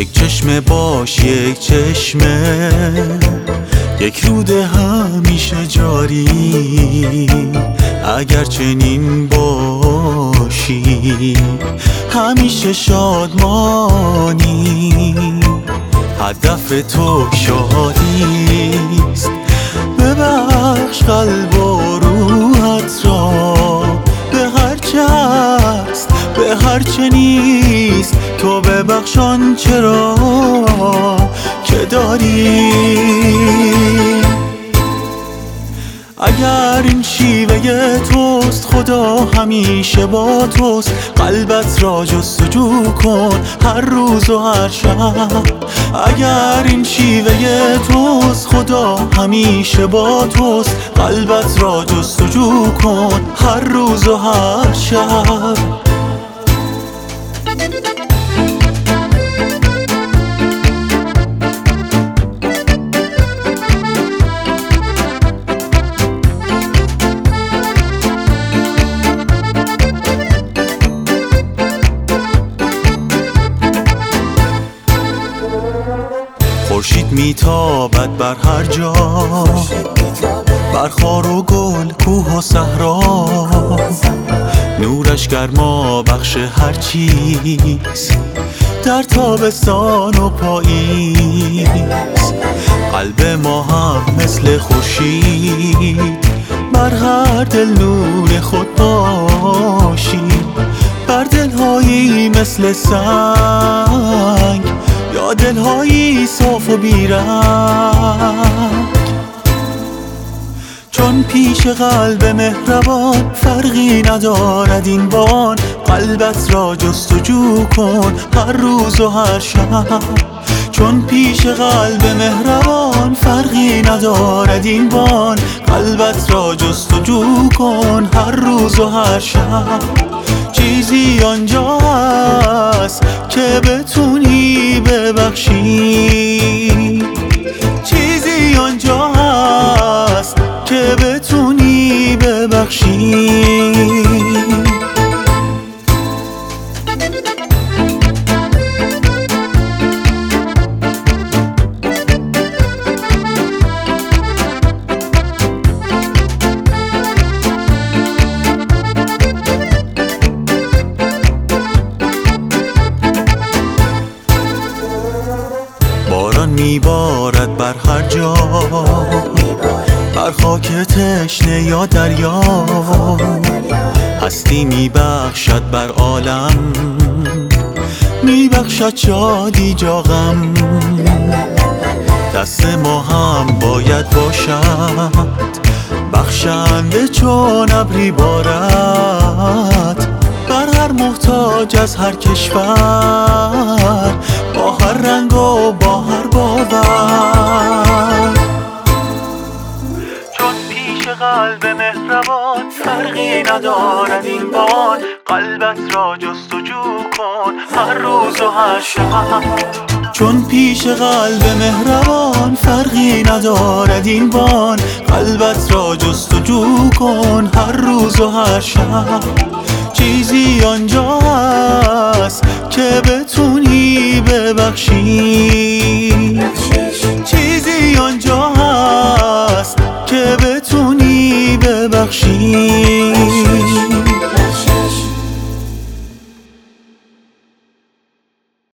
یک چشمه باش یک چشمه یک رود همیشه جاری. اگر چنین باشی همیشه شادمانی. هدف تو شادیست ببخش قلب و روحت را. به هر چه هست به هر تو ببخشان چرا؟ که داری؟ اگر این شیوه توست خدا همیشه با توست. قلبت را جستجو کن هر روز و هر شب. اگر این شیوه توست خدا همیشه با توست. قلبت را جستجو کن هر روز و هر شب. میتابد بر هر جا. بر خار و گل کوه و صحرا. نورش گرما بخش هر چیز. در تابستان و پاییز. قلب ما هم مثل خورشید. بر هر دل نور خود باشیم. بر دلهایی مثل سنگ. دلهایی صاف و بیرنگ چون پیش قلب مهربان فرقی ندارد این بان قلبت را جستجو کن هر روز و هر شب. چون پیش قلب مهربان فرقی ندارد این بان قلبت را جستجو کن هر روز و هر شب. چیزی آنجا هست که بتونی ببخشی. چیزی آنجا هست که بتونی ببخشی. باران میبارد بر هر جا. بر خاک تشنه یا دریا. هستی میبخشد بر عالم. میبخشد شادی جا غم دست ما هم باید باشد. بخشنده چون ابری بارد. بر هر محتاج از هر کشور. با هر رنگ و با هر باور چون پیش قلب مهربان فرقی ندارد این بان قلبت را جستجو کن هر روز و هر شب. چون پیش قلب مهربان فرقی ندارد این بان قلبت را جستجو کن هر روز و هر شب. که بتونی ببخشی. چیزی آنجا هست که بتونی ببخشی.